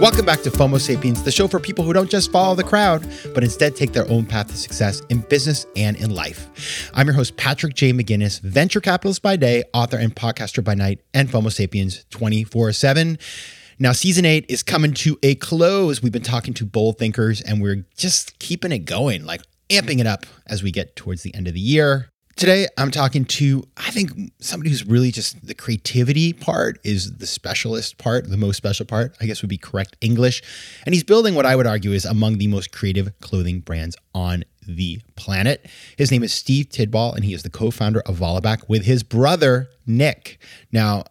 Welcome back to FOMO Sapiens, the show for people who don't just follow the crowd, but instead take their own path to success in business and in life. I'm your host, Patrick J. McGinnis, venture capitalist by day, author and podcaster by night, and FOMO Sapiens 24 7. Now, season eight is coming to a close. We've been talking to bold thinkers and we're just keeping it going, like amping it up as we get towards the end of the year. Today, I'm talking to, I think, somebody who's really just the creativity part is the specialist part, the most special part, I guess would be correct English. And he's building what I would argue is among the most creative clothing brands on the planet. His name is Steve Tidball, and he is the co founder of Vollebak with his brother, Nick. Now,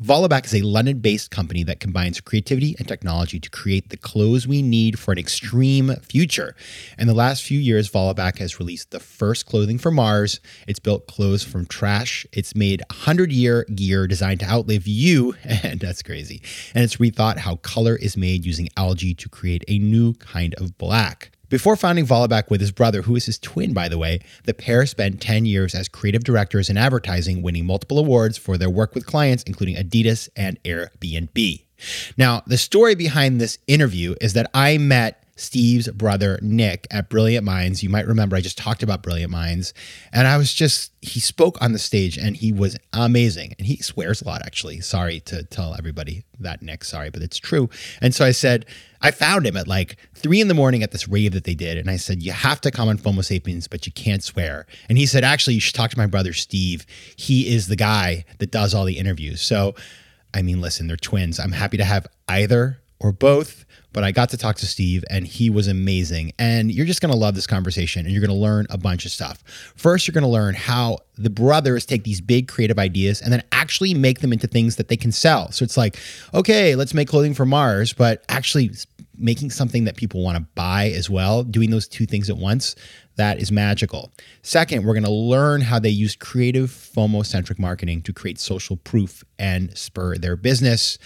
Vollebak is a London based company that combines creativity and technology to create the clothes we need for an extreme future. In the last few years, Vollebak has released the first clothing for Mars. It's built clothes from trash. It's made 100 year gear designed to outlive you, and that's crazy. And it's rethought how color is made using algae to create a new kind of black. Before founding Vollebak with his brother, who is his twin, by the way, the pair spent 10 years as creative directors in advertising, winning multiple awards for their work with clients, including Adidas and Airbnb. Now, the story behind this interview is that I met Steve's brother, Nick, at Brilliant Minds. You might remember I just talked about Brilliant Minds. And I was just, he spoke on the stage and he was amazing. And he swears a lot, actually. Sorry to tell everybody that, Nick. Sorry, but it's true. And so I said, I found him at like three in the morning at this rave that they did. And I said, You have to come on FOMO Sapiens, but you can't swear. And he said, Actually, you should talk to my brother, Steve. He is the guy that does all the interviews. So, I mean, listen, they're twins. I'm happy to have either or both but I got to talk to Steve and he was amazing. And you're just going to love this conversation and you're going to learn a bunch of stuff. First, you're going to learn how the brothers take these big creative ideas and then actually make them into things that they can sell. So it's like, okay, let's make clothing for Mars, but actually making something that people want to buy as well, doing those two things at once, that is magical. Second, we're going to learn how they use creative FOMO centric marketing to create social proof and spur their business.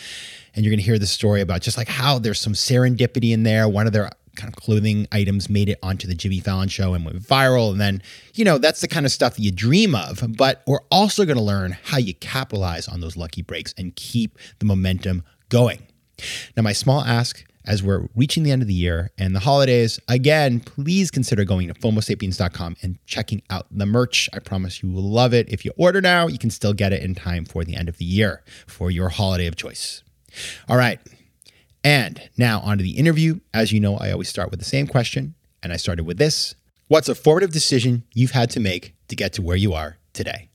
And you're going to hear the story about just like how there's some serendipity in there. One of their kind of clothing items made it onto the Jimmy Fallon show and went viral. And then, you know, that's the kind of stuff that you dream of. But we're also going to learn how you capitalize on those lucky breaks and keep the momentum going. Now, my small ask as we're reaching the end of the year and the holidays, again, please consider going to FOMOSapiens.com and checking out the merch. I promise you will love it. If you order now, you can still get it in time for the end of the year for your holiday of choice. All right. And now on to the interview. As you know, I always start with the same question, and I started with this What's a formative decision you've had to make to get to where you are today?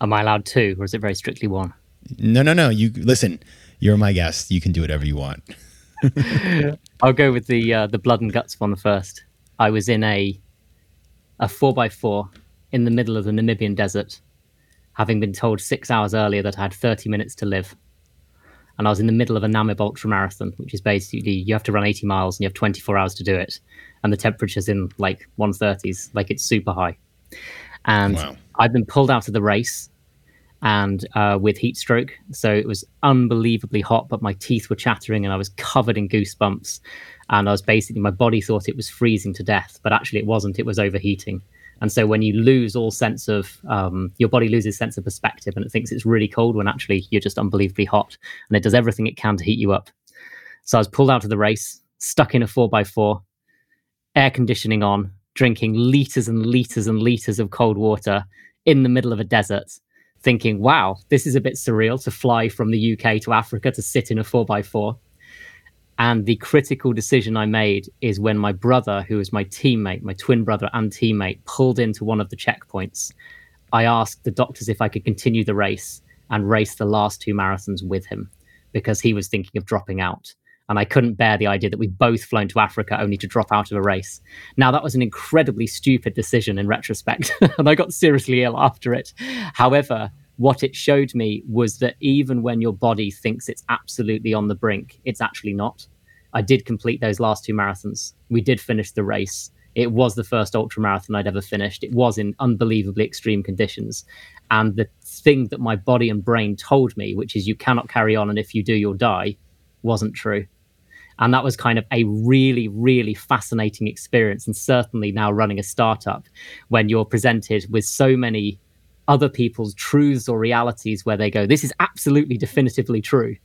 Am I allowed two, or is it very strictly one? No, no, no. You listen. You're my guest. You can do whatever you want. I'll go with the uh, the blood and guts one first. I was in a a four by four in the middle of the Namibian desert, having been told six hours earlier that I had 30 minutes to live and I was in the middle of a Namib ultra marathon, which is basically you have to run 80 miles and you have 24 hours to do it, and the temperature's in like 130s, like it's super high. And wow. I've been pulled out of the race and uh, with heat stroke, so it was unbelievably hot, but my teeth were chattering and I was covered in goosebumps, and I was basically my body thought it was freezing to death, but actually it wasn't. It was overheating. And so when you lose all sense of um, your body loses sense of perspective and it thinks it's really cold when actually you're just unbelievably hot and it does everything it can to heat you up. So I was pulled out of the race, stuck in a four by four, air conditioning on, drinking liters and liters and liters of cold water in the middle of a desert, thinking, wow, this is a bit surreal to fly from the UK to Africa to sit in a four by four. And the critical decision I made is when my brother, who was my teammate, my twin brother and teammate, pulled into one of the checkpoints. I asked the doctors if I could continue the race and race the last two marathons with him because he was thinking of dropping out. And I couldn't bear the idea that we'd both flown to Africa only to drop out of a race. Now, that was an incredibly stupid decision in retrospect, and I got seriously ill after it. However, what it showed me was that even when your body thinks it's absolutely on the brink, it's actually not. I did complete those last two marathons. We did finish the race. It was the first ultra marathon I'd ever finished. It was in unbelievably extreme conditions. And the thing that my body and brain told me, which is you cannot carry on, and if you do, you'll die, wasn't true. And that was kind of a really, really fascinating experience. And certainly now running a startup, when you're presented with so many other people's truths or realities where they go, this is absolutely definitively true.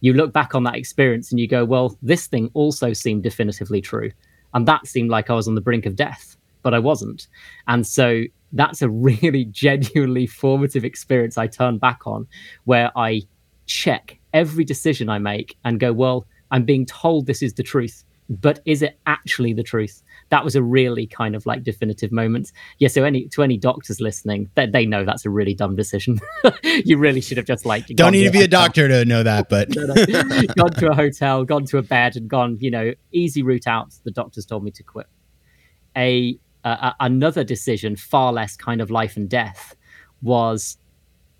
You look back on that experience and you go, well, this thing also seemed definitively true. And that seemed like I was on the brink of death, but I wasn't. And so that's a really genuinely formative experience I turn back on where I check every decision I make and go, well, I'm being told this is the truth, but is it actually the truth? That was a really kind of like definitive moment. Yeah. So any to any doctors listening, they, they know that's a really dumb decision. you really should have just like don't need to, be a doctor to know that, but gone to a hotel, gone to a bed, and gone. You know, easy route out. The doctors told me to quit. A uh, another decision, far less kind of life and death, was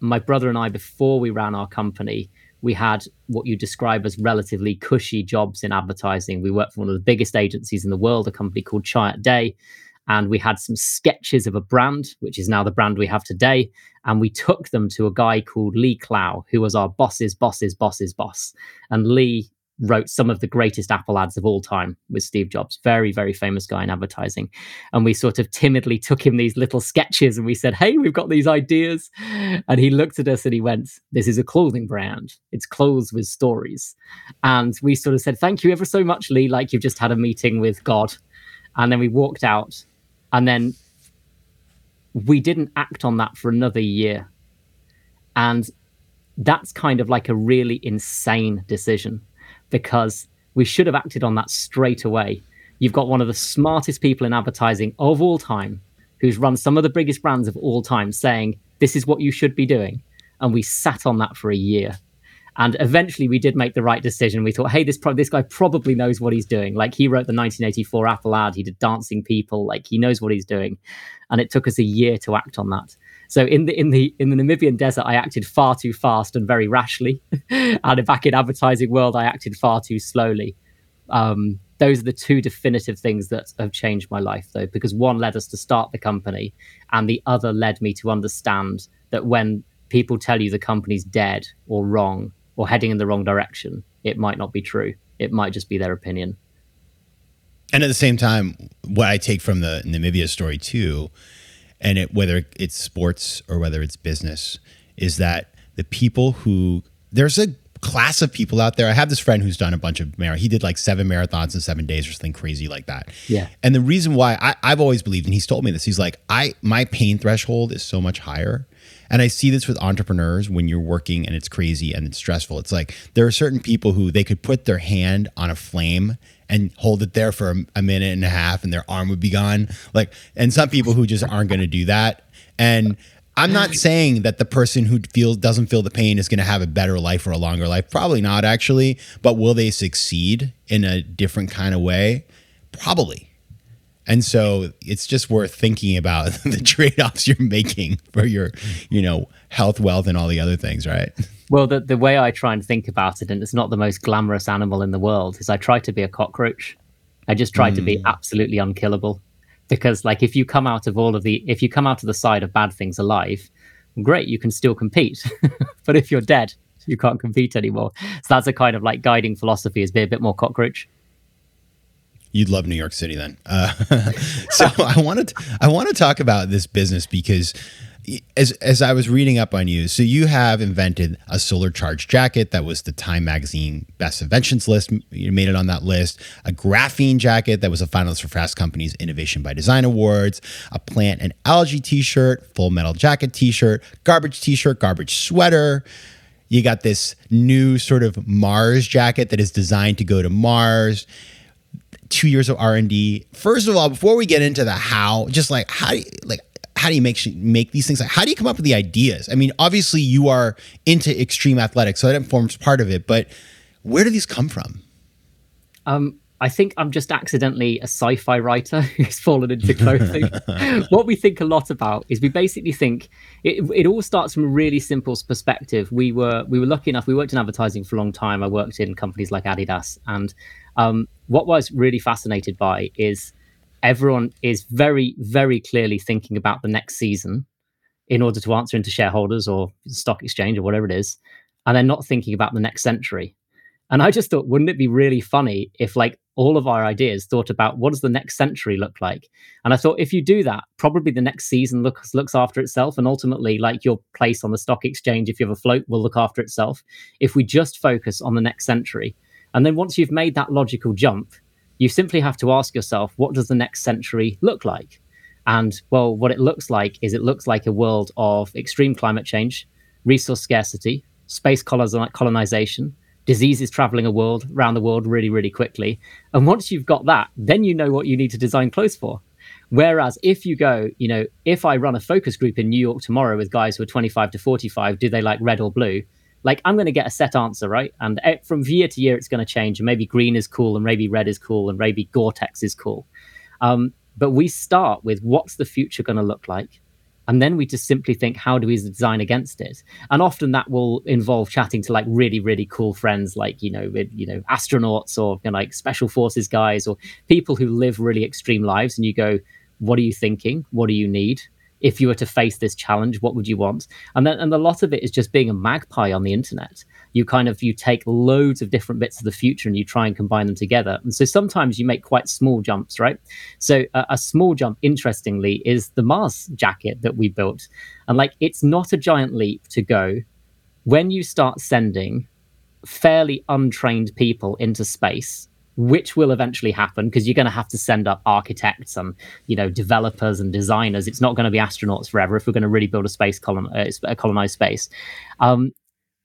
my brother and I before we ran our company we had what you describe as relatively cushy jobs in advertising. We worked for one of the biggest agencies in the world, a company called Chiat Day. And we had some sketches of a brand, which is now the brand we have today. And we took them to a guy called Lee Clow, who was our boss's boss's boss's boss. And Lee wrote some of the greatest Apple ads of all time with Steve Jobs, very, very famous guy in advertising. And we sort of timidly took him these little sketches and we said, Hey, we've got these ideas. And he looked at us and he went, This is a clothing brand. It's clothes with stories. And we sort of said, Thank you ever so much, Lee, like you've just had a meeting with God. And then we walked out. And then we didn't act on that for another year. And that's kind of like a really insane decision because we should have acted on that straight away. You've got one of the smartest people in advertising of all time who's run some of the biggest brands of all time saying, This is what you should be doing. And we sat on that for a year. And eventually we did make the right decision. We thought, hey, this pro- this guy probably knows what he's doing. Like he wrote the 1984 Apple ad, he did dancing people, like he knows what he's doing. And it took us a year to act on that. So in the in the in the Namibian desert, I acted far too fast and very rashly, and back in advertising world, I acted far too slowly. Um, those are the two definitive things that have changed my life, though, because one led us to start the company, and the other led me to understand that when people tell you the company's dead or wrong or heading in the wrong direction, it might not be true. It might just be their opinion. And at the same time, what I take from the Namibia story too and it, whether it's sports or whether it's business, is that the people who there's a class of people out there. I have this friend who's done a bunch of marathons. He did like seven marathons in seven days or something crazy like that. Yeah. And the reason why I, I've always believed, and he's told me this, he's like, I my pain threshold is so much higher. And I see this with entrepreneurs when you're working and it's crazy and it's stressful. It's like there are certain people who they could put their hand on a flame and hold it there for a, a minute and a half and their arm would be gone. Like, and some people who just aren't going to do that. And I'm not saying that the person who feels doesn't feel the pain is going to have a better life or a longer life. Probably not, actually. But will they succeed in a different kind of way? Probably. And so it's just worth thinking about the trade-offs you're making for your, you know, health, wealth, and all the other things, right? Well, the, the way I try and think about it, and it's not the most glamorous animal in the world, is I try to be a cockroach. I just try mm. to be hmm. absolutely unkillable. Because like if you come out of all of the if you come out of the side of bad things alive, great, you can still compete. but if you're dead, you can't compete anymore. So that's a kind of like guiding philosophy is be a bit more cockroach. You'd love New York City then. Uh, so I wanted to, I want to talk about this business because as as I was reading up on you, so you have invented a solar charged jacket that was the Time Magazine Best Inventions list. You made it on that list. A graphene jacket that was a finalist for Fast Company's Innovation by Design Awards. A plant and algae T-shirt, Full Metal Jacket T-shirt, garbage T-shirt, garbage sweater. You got this new sort of Mars jacket that is designed to go to Mars two years of r&d first of all before we get into the how just like how do you, like how do you make make these things? Like, How do you come up with the ideas? I mean, obviously you are into extreme athletics, so that informs part of it. But where do these come from? Um, I think I'm just accidentally a sci-fi writer who's fallen into clothing. what we think a lot about is we basically think it, it all starts from a really simple perspective. We were we were lucky enough. We worked in advertising for a long time. I worked in companies like Adidas, and um, what I was really fascinated by is everyone is very very clearly thinking about the next season in order to answer into shareholders or stock exchange or whatever it is, and they're not thinking about the next century. And I just thought, wouldn't it be really funny if like all of our ideas thought about what does the next century look like? And I thought if you do that, probably the next season looks looks after itself, and ultimately, like your place on the stock exchange, if you have a float, will look after itself. If we just focus on the next century, and then once you've made that logical jump, you simply have to ask yourself, what does the next century look like? And well, what it looks like is it looks like a world of extreme climate change, resource scarcity, space colonization, diseases traveling a world around the world really, really quickly. And once you've got that, then you know what you need to design clothes for. Whereas if you go, you know, if I run a focus group in New York tomorrow with guys who are 25 to 45, do they like red or blue? Like I'm going to get a set answer, right? And eh, from year to year, it's going to change. And maybe green is cool, and maybe red is cool, and maybe Gore-Tex is cool. Um, but we start with what's the future going to look like? And then we just simply think, how do we design against it? And often that will involve chatting to like really, really cool friends, like, you know, with, you know, astronauts or you know, like special forces guys or people who live really extreme lives. And you go, what are you thinking? What do you need? If you were to face this challenge what would you want? And then and a lot of it is just being a magpie on the internet. You kind of you take loads of different bits of the future and you try and combine them together. And so sometimes you make quite small jumps right? So a, a small jump interestingly is the mars jacket that we built. And like it's not a giant leap to go. When you start sending fairly untrained people into space which will eventually happen because you're going to have to send up architects and you know developers and designers. It's not going to be astronauts forever if we're going to really build a space colon uh, a colonized space. Um,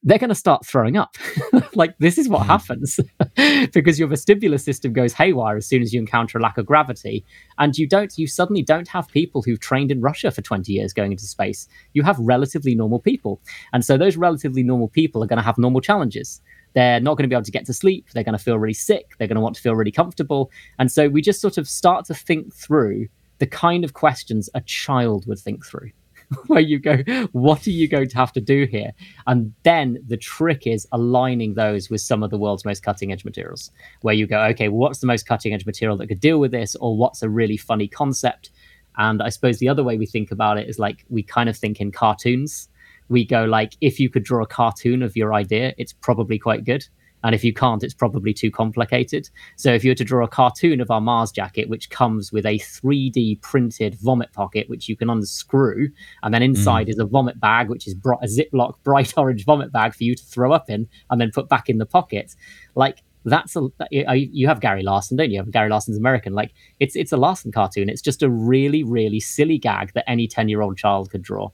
they're going to start throwing up. Like this is what mm. happens. Because your vestibular system goes haywire as soon as you encounter a lack of gravity and you don't you suddenly don't have people who've trained in russia for 20 years going into space. You have relatively normal people. And so those relatively normal people are going to have normal challenges they're not going to be able to get to sleep. They're going to feel really sick. They're going to want to feel really comfortable. And so we just sort of start to think through the kind of questions a child would think through. where you go, what are you going to have to do here? And then the trick is aligning those with some of the world's most cutting edge materials, where you go, okay, well, what's the most cutting edge material that could deal with this? Or what's a really funny concept? And I suppose the other way we think about it is like we kind of think in cartoons we go like if you could draw a cartoon of your idea it's probably quite good and if you can't it's probably too complicated so if you were to draw a cartoon of our mars jacket which comes with a 3d printed vomit pocket which you can unscrew and then inside mm. is a vomit bag which is a ziploc bright orange vomit bag for you to throw up in and then put back in the pocket like that's a you have Gary Larson, don't you? Have Gary Larson's American. Like it's it's a Larson cartoon. It's just a really really silly gag that any ten year old child could draw.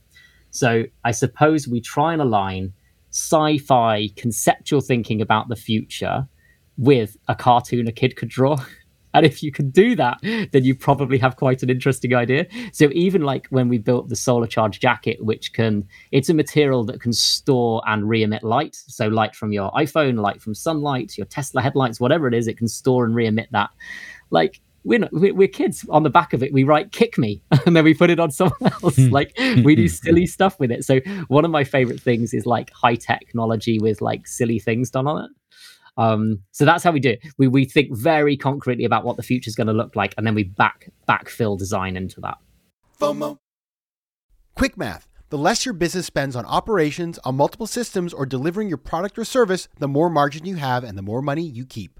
So I suppose we try and align sci fi conceptual thinking about the future with a cartoon a kid could draw. And if you can do that, then you probably have quite an interesting idea. So even like when we built the solar charge jacket, which can, it's a material that can store and re-emit light. So light from your iPhone, light from sunlight, your Tesla headlights, whatever it is, it can store and re-emit that. Like we're, not, we're kids. On the back of it we write kick me and then we put it on someone else. Hmm. like we do silly stuff with it. So one of my favorite things is like high technology with like silly things done on it. Um, so that's how we do it. We, we think very concretely about what the future is going to look like and then we back backfill design into that. Fomo. Quick math. The less your business spends on operations on multiple systems or delivering your product or service the more margin you have and the more money you keep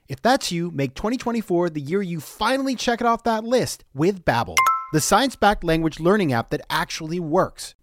If that's you, make 2024 the year you finally check it off that list with Babbel, the science-backed language learning app that actually works.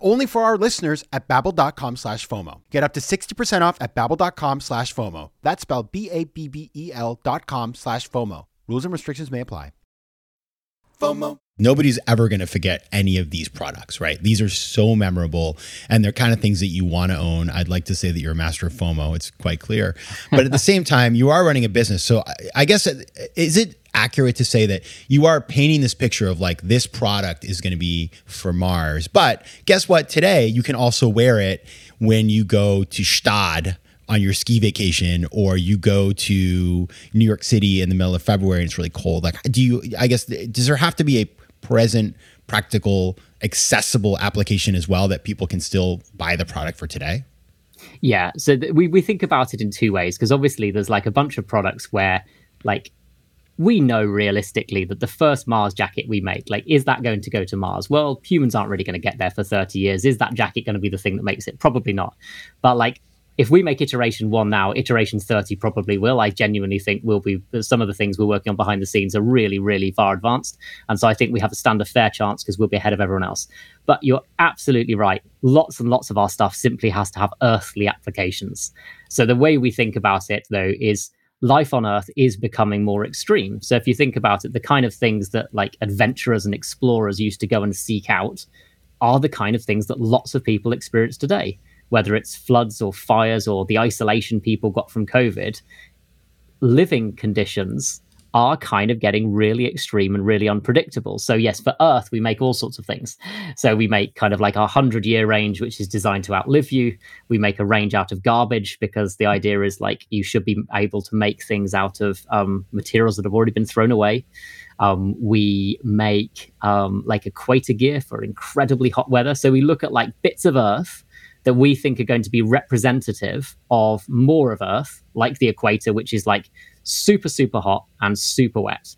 only for our listeners at babbel.com slash FOMO. Get up to 60% off at babbel.com slash FOMO. That's spelled B-A-B-B-E-L dot com slash FOMO. Rules and restrictions may apply. FOMO. Nobody's ever going to forget any of these products, right? These are so memorable and they're kind of things that you want to own. I'd like to say that you're a master of FOMO. It's quite clear. But at the same time, you are running a business. So I guess, uh, is it accurate to say that you are painting this picture of like this product is going to be for Mars? But guess what? Today, you can also wear it when you go to Gstaad on your ski vacation or you go to New York City in the middle of February and it's really cold. Like, do you, I guess, does there have to be a present, practical, accessible application as well that people can still buy the product for today? Yeah, so th- we we think about it in two ways because obviously there's like a bunch of products where like we know realistically that the first Mars jacket we make, like, is that going to go to Mars? Well, humans aren't really going to get there for 30 years. Is that jacket going to be the thing that makes it? Probably not. But like if we make iteration one now, iteration 30 probably will. I genuinely think will be some of the things we're working on behind the scenes are really, really far advanced. And so I think we have a stand a fair chance because we'll be ahead of everyone else. But you're absolutely right. Lots and lots of our stuff simply has to have earthly applications. So the way we think about it, though, is life on Earth is becoming more extreme. So if you think about it, the kind of things that like adventurers and explorers used to go and seek out are the kind of things that lots of people experience today whether it's floods or fires or the isolation people got from COVID, living conditions are kind of getting really extreme and really unpredictable. So, yes, for Earth, we make all sorts of things. So, we make kind of like our 100 year range, which is designed to outlive you. We make a range out of garbage because the idea is like you should be able to make things out of um, materials that have already been thrown away. Um, we make um, like equator gear for incredibly hot weather. So, we look at like bits of Earth that we think are going to be representative of more of Earth, like the equator, which is like super, super hot and super wet.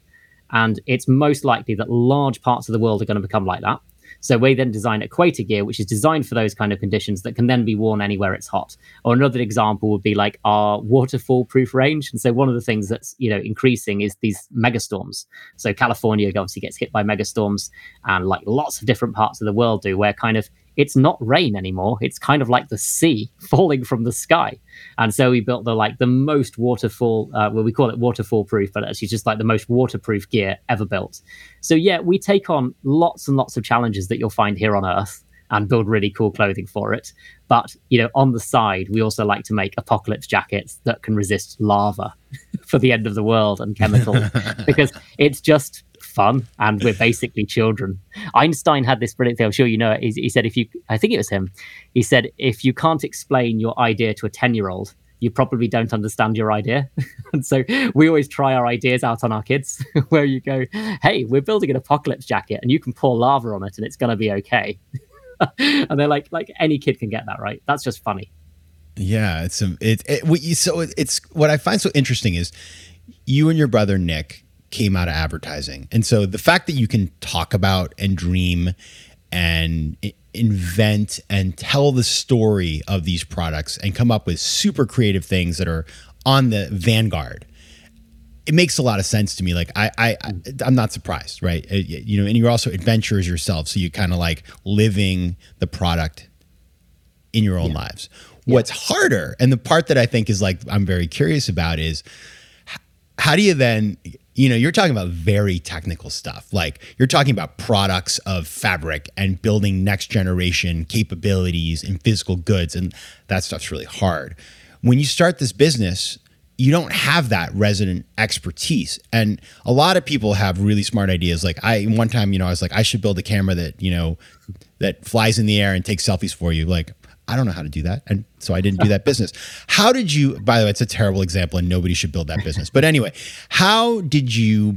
And it's most likely that large parts of the world are going to become like that. So we then design equator gear, which is designed for those kind of conditions that can then be worn anywhere it's hot. Or another example would be like our waterfall proof range. And so one of the things that's you know increasing is these megastorms. So California obviously gets hit by megastorms, and like lots of different parts of the world do, where kind of it's not rain anymore. It's kind of like the sea falling from the sky. And so we built the like the most waterfall, uh, well, we call it waterfall proof, but actually just like the most waterproof gear ever built. So yeah, we take on lots and lots of challenges that you'll find here on Earth and build really cool clothing for it. But you know, on the side, we also like to make apocalypse jackets that can resist lava for the end of the world and chemicals because it's just fun and we're basically children. Einstein had this brilliant thing, I'm sure you know it. He, he said, if you, I think it was him, he said, if you can't explain your idea to a 10 year old, you probably don't understand your idea. and so we always try our ideas out on our kids, where you go, hey, we're building an apocalypse jacket and you can pour lava on it and it's going to be okay. and they're like, like any kid can get that, right? That's just funny. Yeah, it's a, it, it so it's what I find so interesting is you and your brother Nick came out of advertising. And so the fact that you can talk about and dream and invent and tell the story of these products and come up with super creative things that are on the vanguard it makes a lot of sense to me like i i i'm not surprised right uh, you know and you're also adventurers yourself so you kind of like living the product in your own yeah. lives yeah. what's harder and the part that i think is like i'm very curious about is how do you then you know, you're talking about very technical stuff. Like you're talking about products of fabric and building next generation capabilities in physical goods. And that stuff's really hard. When you start this business, you don't have that resident expertise. And a lot of people have really smart ideas. Like I, one time, you know, I was like, I should build a camera that, you know, that flies in the air and takes selfies for you. Like, I don't know how to do that. And so I didn't do that business. How did you, by the way, it's a terrible example and nobody should build that business. But anyway, how did you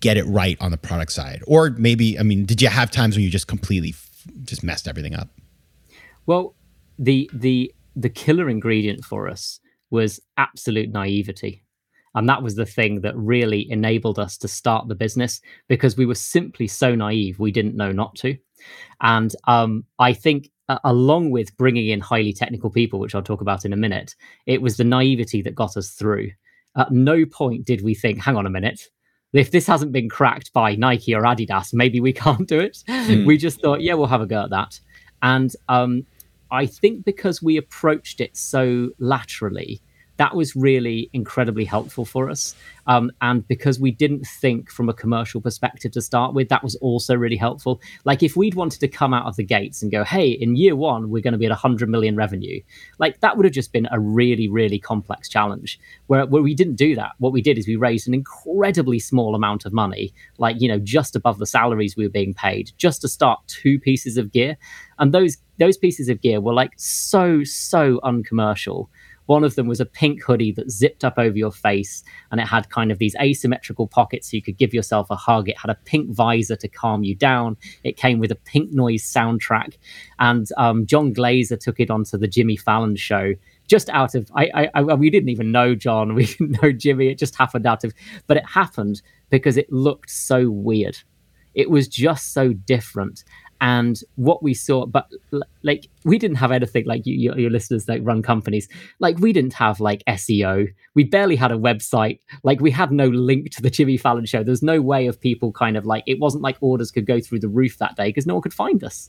get it right on the product side? Or maybe, I mean, did you have times when you just completely just messed everything up? Well, the, the, the killer ingredient for us was absolute naivety. And that was the thing that really enabled us to start the business because we were simply so naive, we didn't know not to. And um, I think, uh, along with bringing in highly technical people, which I'll talk about in a minute, it was the naivety that got us through. At no point did we think, hang on a minute, if this hasn't been cracked by Nike or Adidas, maybe we can't do it. Mm. We just thought, yeah, we'll have a go at that. And um, I think because we approached it so laterally, that was really incredibly helpful for us. Um, and because we didn't think from a commercial perspective to start with, that was also really helpful. Like if we'd wanted to come out of the gates and go, hey, in year one, we're going to be at 100 million revenue, like that would have just been a really, really complex challenge. Where, where we didn't do that. What we did is we raised an incredibly small amount of money, like, you know, just above the salaries we were being paid, just to start two pieces of gear. And those those pieces of gear were like so, so uncommercial one of them was a pink hoodie that zipped up over your face and it had kind of these asymmetrical pockets so you could give yourself a hug. It had a pink visor to calm you down. It came with a pink noise soundtrack. And um, Jon Glaser took it onto the Jimmy Fallon show just out of I, I, I, we didn't even know Jon, we didn't know Jimmy. It just happened out of, but it happened because it looked so weird. It was just so different, and what we saw but like we didn't have anything like you, your, your, listeners that run companies. Like we didn't have like seo we barely had a website. Like we had no link to the jimmy fallon show. There's no way of people kind of like it wasn't like orders could go through the roof that day because no one could find us.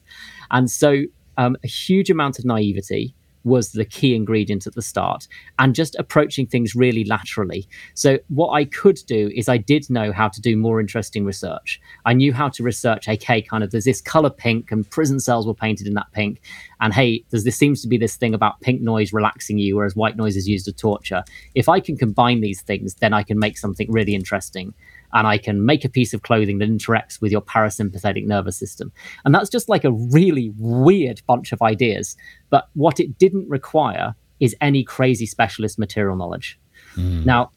And so um, a huge amount of naivety was the key ingredient at the start and just approaching things really laterally. So, what I could do is I did know how to do more interesting research. I knew how to research, okay, kind of there's this color pink and prison cells were painted in that pink. And hey, there's this seems to be this thing about pink noise relaxing you, whereas white noise is used to torture. If I can combine these things, then I can make something really interesting and I can make a piece of clothing that interacts with your parasympathetic nervous system. And that's just like a really weird bunch of ideas. But what it didn't require is any crazy specialist material knowledge. Mm. Now,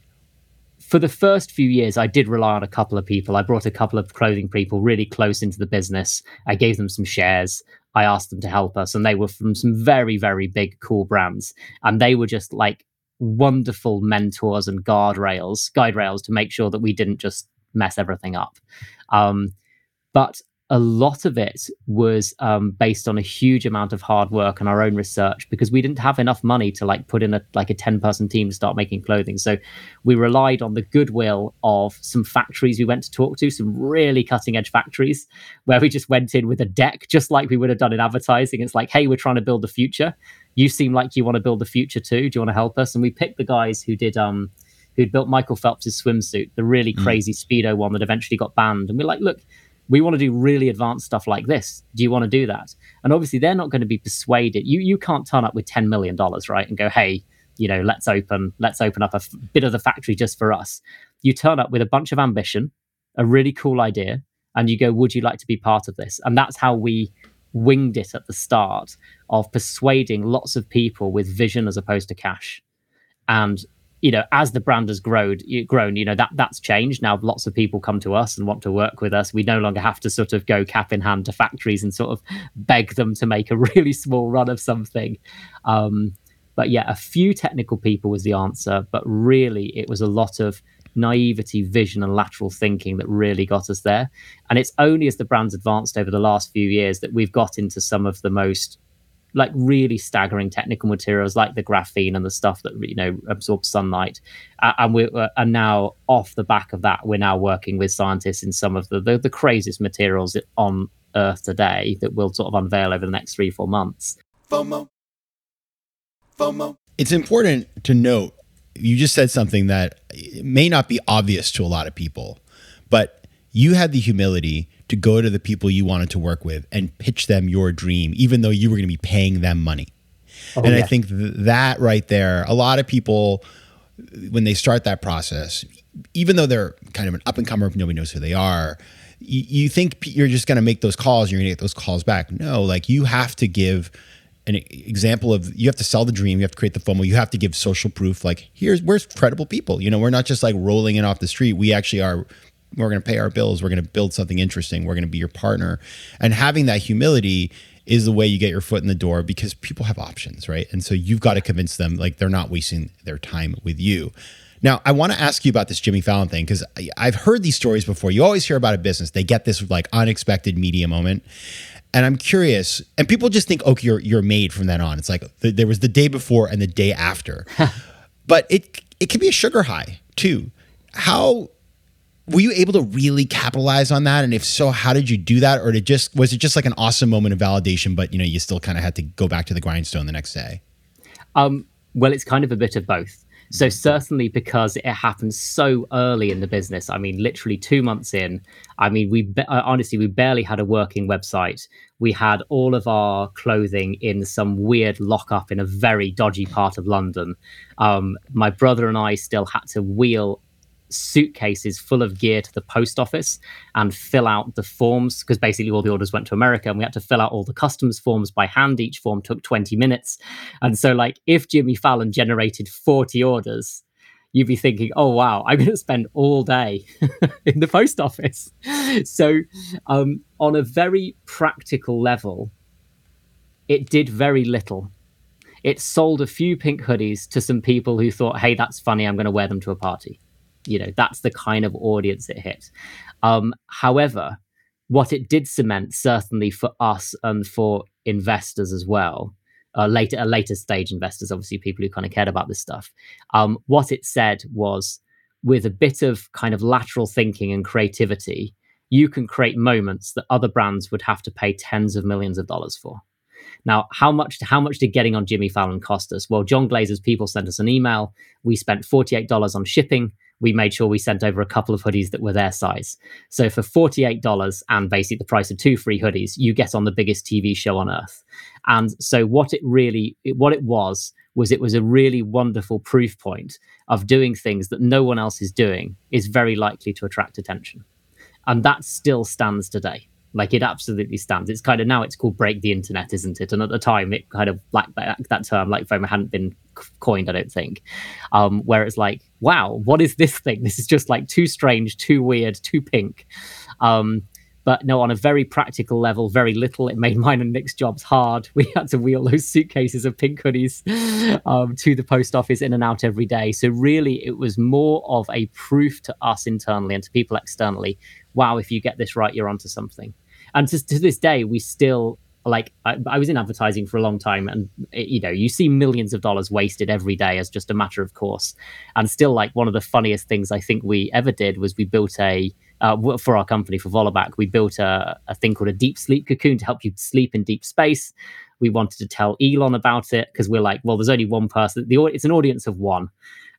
for the first few years, I did rely on a couple of people. I brought a couple of clothing people really close into the business. I gave them some shares. I asked them to help us, and they were from some very, very big, cool brands. And they were just like wonderful mentors and guardrails, guide rails to make sure that we didn't just mess everything up. Um, but a lot of it was um, based on a huge amount of hard work and our own research because we didn't have enough money to like put in a like a 10 person team to start making clothing. So we relied on the goodwill of some factories we went to talk to some really cutting edge factories where we just went in with a deck just like we would have done in advertising. It's like hey we're trying to build the future you seem like you want to build the future too do you want to help us and we picked the guys who did um who'd built michael phelps's swimsuit the really mm. crazy speedo one that eventually got banned and we're like look we want to do really advanced stuff like this. Do you want to do that? And obviously, they're not going to be persuaded. You you can't turn up with ten million dollars, right, and go, hey, you know, let's open let's open up a f- bit of the factory just for us. You turn up with a bunch of ambition, a really cool idea, and you go, would you like to be part of this? And that's how we winged it at the start of persuading lots of people with vision as opposed to cash. And you know, as the brand has grown, grown, you know, that that's changed. Now lots of people come to us and want to work with us. We no longer have to sort of go cap in hand to factories and sort of beg them to make a really small run of something. Um, but yeah, a few technical people was the answer, but really it was a lot of naivety, vision, and lateral thinking that really got us there. And it's only as the brand's advanced over the last few years that we've got into some of the most like really staggering technical materials like the graphene and the stuff that you know absorbs sunlight uh, and we and now off the back of that we're now working with scientists in some of the, the, the craziest materials on earth today that we'll sort of unveil over the next three four months fomo fomo it's important to note you just said something that may not be obvious to a lot of people, but you had the humility to go to the people you wanted to work with and pitch them your dream, even though you were going to be paying them money. Oh, and yeah. I think th- that right there, a lot of people, when they start that process, even though they're kind of an up and comer, nobody knows who they are, you, you think you're just going to make those calls, you're going to get those calls back. No, like you have to give an example of you have to sell the dream, you have to create the FOMO, you have to give social proof. Like here's we're credible people. You know, we're not just like rolling it off the street. We actually are. We're going to pay our bills. We're going to build something interesting. We're going to be your partner, and having that humility is the way you get your foot in the door because people have options, right? And so you've got to convince them like they're not wasting their time with you. Now, I want to ask you about this Jimmy Fallon thing because I've heard these stories before. You always hear about a business, they get this like unexpected media moment. And I'm curious, and people just think, okay, you're you're made from then on. It's like the, there was the day before and the day after, but it it can be a sugar high too. How were you able to really capitalize on that? And if so, how did you do that? Or did just was it just like an awesome moment of validation, but you know you still kind of had to go back to the grindstone the next day? Um, well, it's kind of a bit of both. So certainly because it happened so early in the business. I mean, literally two months in. I mean, we uh, honestly we barely had a working website. We had all of our clothing in some weird lockup in a very dodgy part of London. Um, my brother and I still had to wheel suitcases full of gear to the post office and fill out the forms because basically all the orders went to America and we had to fill out all the customs forms by hand. Each form took 20 minutes. And so, like, if Jimmy Fallon generated 40 orders, you'd be thinking, oh, wow, I'm going to spend all day in the post office. So, um, on a very practical level, it did very little. It sold a few pink hoodies to some people who thought, hey, that's funny, I'm going to wear them to a party you know that's the kind of audience it hit um, however what it did cement certainly for us and for investors as well uh, later a later stage investors obviously people who kind of cared about this stuff um, what it said was with a bit of kind of lateral thinking and creativity you can create moments that other brands would have to pay tens of millions of dollars for now, how much how much did getting on Jimmy Fallon cost us? Well, Jon Glaser's people sent us an email. We spent $48 on shipping we made sure we sent over a couple of hoodies that were their size. So for $48 and basically the price of two free hoodies, you get on the biggest TV show on earth. And so what it really what it was was it was a really wonderful proof point of doing things that no one else is doing is very likely to attract attention. And that still stands today. Like it absolutely stands. It's kind of now it's called break the internet, isn't it? And at the time, it kind of like that, that term, like FOMO, hadn't been coined, I don't think. Um, where it's like, wow, what is this thing? This is just like too strange, too weird, too pink. Um, but no, on a very practical level, very little. It made mine and Nick's jobs hard. We had to wheel those suitcases of pink hoodies um, to the post office in and out every day. So, really, it was more of a proof to us internally and to people externally wow, if you get this right, you're onto something. And to, to this day, we still like I, I, was in advertising for a long time and it, you know you see millions of dollars wasted every day as just a matter of course and still like one of the funniest things i think we ever did was we built a uh, for our company for Vollebak, we built a, a thing called a deep sleep cocoon to help you sleep in deep space. We wanted to tell Elon about it because we're like, well, there's only one person. The it's an audience of one,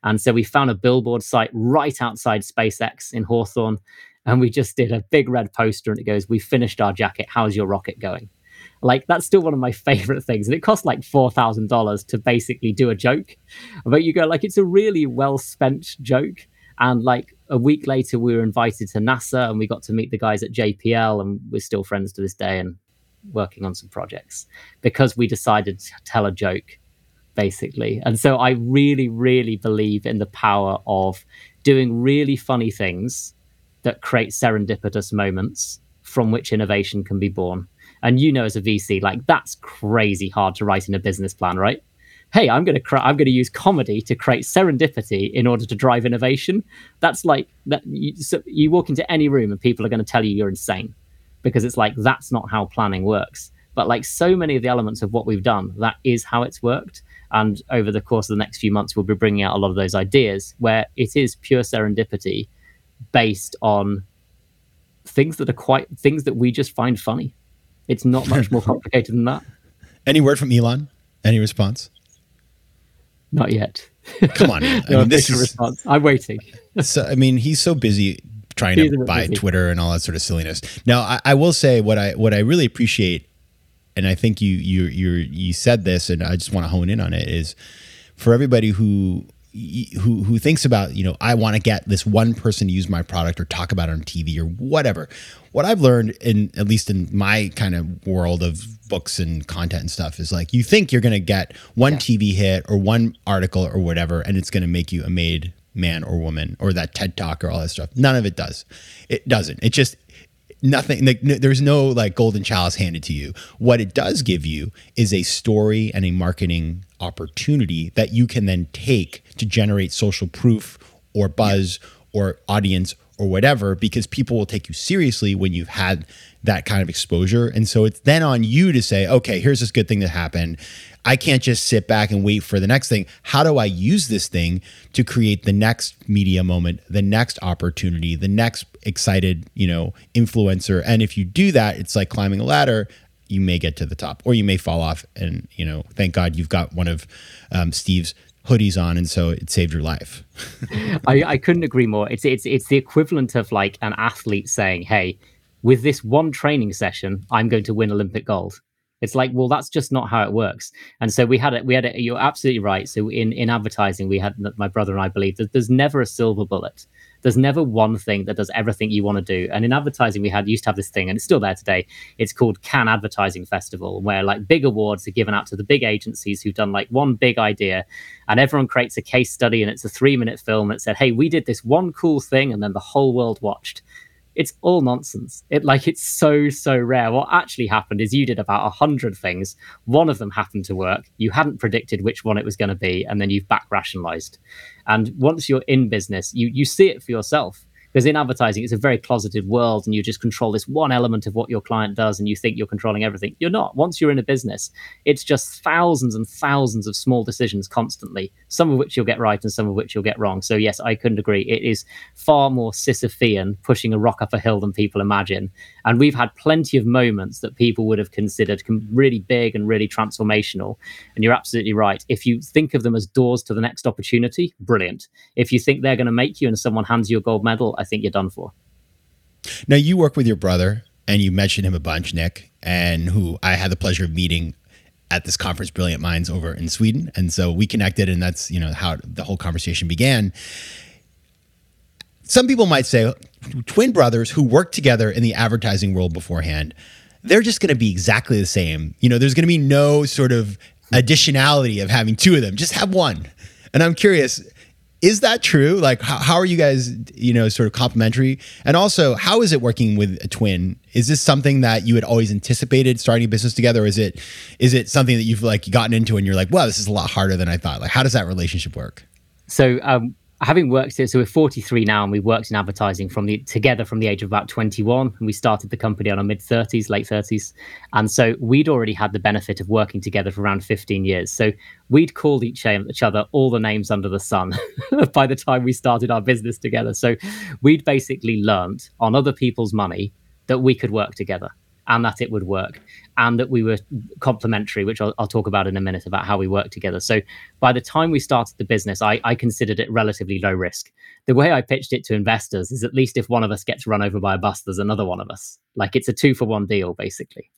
and so we found a billboard site right outside SpaceX in Hawthorne, and we just did a big red poster and it goes, We finished our jacket. How's your rocket going? Like, that's still one of my favorite things. And it cost like $4,000 to basically do a joke. But you go, like, it's a really well spent joke. And like a week later, we were invited to NASA and we got to meet the guys at JPL, and we're still friends to this day and working on some projects because we decided to tell a joke, basically. And so I really, really believe in the power of doing really funny things that create serendipitous moments from which innovation can be born. And you know, as a VC, like that's crazy hard to write in a business plan, right? Hey, I'm going to cr- I'm going to use comedy to create serendipity in order to drive innovation. That's like that. You, so you walk into any room and people are going to tell you you're insane because it's like that's not how planning works. But like so many of the elements of what we've done, that is how it's worked. And over the course of the next few months, we'll be bringing out a lot of those ideas where it is pure serendipity based on things that are quite things that we just find funny. It's not much more complicated than that. Any word from Elon? Any response? Not yet. Come on, I no mean, this is response. I'm waiting. so. I mean, he's so busy trying He's to buy busy. Twitter and all that sort of silliness. Now, I, I will say what I what I really appreciate, and I think you you you you said this, and I just want to hone in on it is for everybody who who who thinks about you know I want to get this one person to use my product or talk about it on TV or whatever. What I've learned in at least in my kind of world of books and content and stuff is like you think you're going to get one TV hit or one article or whatever and it's going to make you a made man or woman or that TED talk or all that stuff. None of it does. It doesn't. It just nothing like there's no like golden chalice handed to you. What it does give you is a story and a marketing opportunity that you can then take to generate social proof or buzz or audience or whatever because people will take you seriously when you've had that kind of exposure and so it's then on you to say okay here's this good thing that happened I can't just sit back and wait for the next thing. How do I use this thing to create the next media moment, the next opportunity, the next excited, you know, influencer? And if you do that, it's like climbing a ladder. You may get to the top, or you may fall off. And you know, thank God you've got one of um, Steve's hoodies on, and so it saved your life. I, I couldn't agree more. It's it's it's the equivalent of like an athlete saying, "Hey, with this one training session, I'm going to win Olympic gold." It's like, well, that's just not how it works. And so we had it. We had it. You're absolutely right. So in in advertising, we had my brother and I believe that there's never a silver bullet. There's never one thing that does everything you want to do. And in advertising, we had used to have this thing, and it's still there today. It's called Cannes Advertising Festival, where like big awards are given out to the big agencies who've done like one big idea, and everyone creates a case study, and it's a three minute film that said, "Hey, we did this one cool thing," and then the whole world watched it's all nonsense. It like it's so so rare. What actually happened is you did about a hundred things. One of them happened to work. You hadn't predicted which one it was going to be, and then you've back rationalized. And once you're in business, you you see it for yourself. Because in advertising, it's a very closeted world, and you just control this one element of what your client does, and you think you're controlling everything. You're not. Once you're in a business, it's just thousands and thousands of small decisions constantly, some of which you'll get right and some of which you'll get wrong. So, yes, I couldn't agree. It is far more Sisyphean pushing a rock up a hill than people imagine. And we've had plenty of moments that people would have considered really big and really transformational. And you're absolutely right. If you think of them as doors to the next opportunity, brilliant. If you think they're going to make you and someone hands you a gold medal, I think you're done for. Now you work with your brother, and you mentioned him a bunch, Nick, and who I had the pleasure of meeting at this conference, Brilliant Minds, over in Sweden, and so we connected, and that's you know how the whole conversation began. Some people might say twin brothers who worked together in the advertising world beforehand, they're just going to be exactly the same. You know, there's going to be no sort of additionality of having two of them. Just have one. And I'm curious, is that true? Like, how, how are you guys, you know, sort of complementary? And also, how is it working with a twin? Is this something that you had always anticipated starting a business together? Or is it, is it something that you've like gotten into and you're like, well, this is a lot harder than I thought? Like, how does that relationship work? So, um, having worked here, so we're 43 now, and we've worked in advertising from the together from the age of about 21, and we started the company on our mid 30s, late 30s, and so we'd already had the benefit of working together for around 15 years. So we'd called each, um, each other all the names under the sun by the time we started our business together. So we'd basically learnt on other people's money that we could work together and that it would work and that we were complementary which I'll, I'll, talk about in a minute about how we work together. So by the time we started the business I, I, considered it relatively low risk. The way i pitched it to investors is at least if one of us gets run over by a bus there's another one of us. Like it's a two for one deal basically.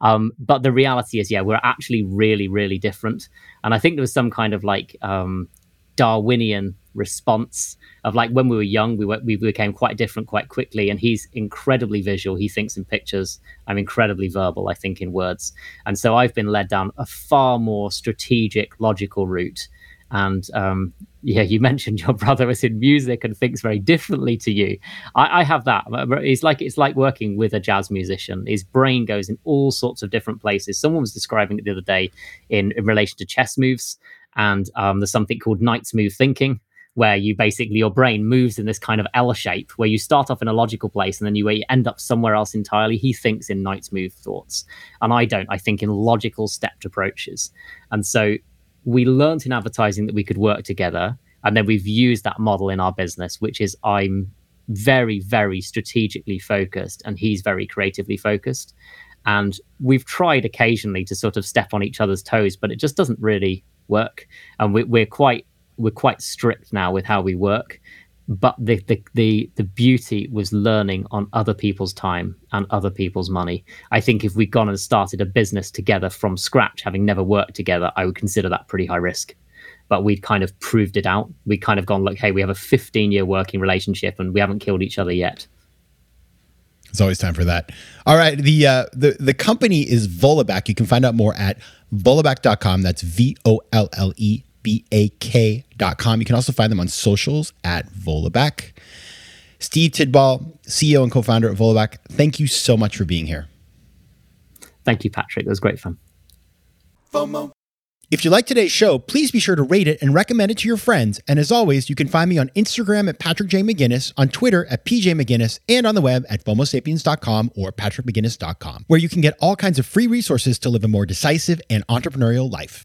Um, but the reality is yeah we're actually really really different. And i think there was some kind of like um, darwinian response of like when we were young we were, we became quite different quite quickly and he's incredibly visual. He thinks in pictures. I'm incredibly verbal i think in words. And so i've been led down a far more strategic logical route. And um, yeah you mentioned your brother is in music and thinks very differently to you. I, I have that. It's like it's like working with a jazz musician. His brain goes in all sorts of different places. Someone was describing it the other day in, in relation to chess moves and um, there's something called knight's move thinking where you basically your brain moves in this kind of L shape where you start off in a logical place and then you end up somewhere else entirely. He thinks in Knight's move thoughts, and I don't. I think in logical stepped approaches. And so we learned in advertising that we could work together, and then we've used that model in our business, which is I'm very, very strategically focused, and he's very creatively focused. And we've tried occasionally to sort of step on each other's toes, but it just doesn't really work. And we, we're quite we're quite strict now with how we work but the, the the the beauty was learning on other people's time and other people's money. I think if we'd gone and started a business together from scratch, having never worked together, I would consider that pretty high risk. But we'd kind of proved it out. We kind of gone like, hey, we have a 15 year working relationship and we haven't killed each other yet. It's always time for that. All right, the uh, the the company is Vollebak. You can find out more at vollebak.com. That's V O L L E B-A-K.com. You can also find them on socials at Vollebak. Steve Tidball, CEO and co-founder of Vollebak, thank you so much for being here. Thank you, Patrick. It was great fun. FOMO. If you like today's show, please be sure to rate it and recommend it to your friends. And as always, you can find me on Instagram at Patrick J. McGinnis, on Twitter at PJ McGinnis, and on the web at FOMOSapiens.com or PatrickMcGinnis.com, where you can get all kinds of free resources to live a more decisive and entrepreneurial life.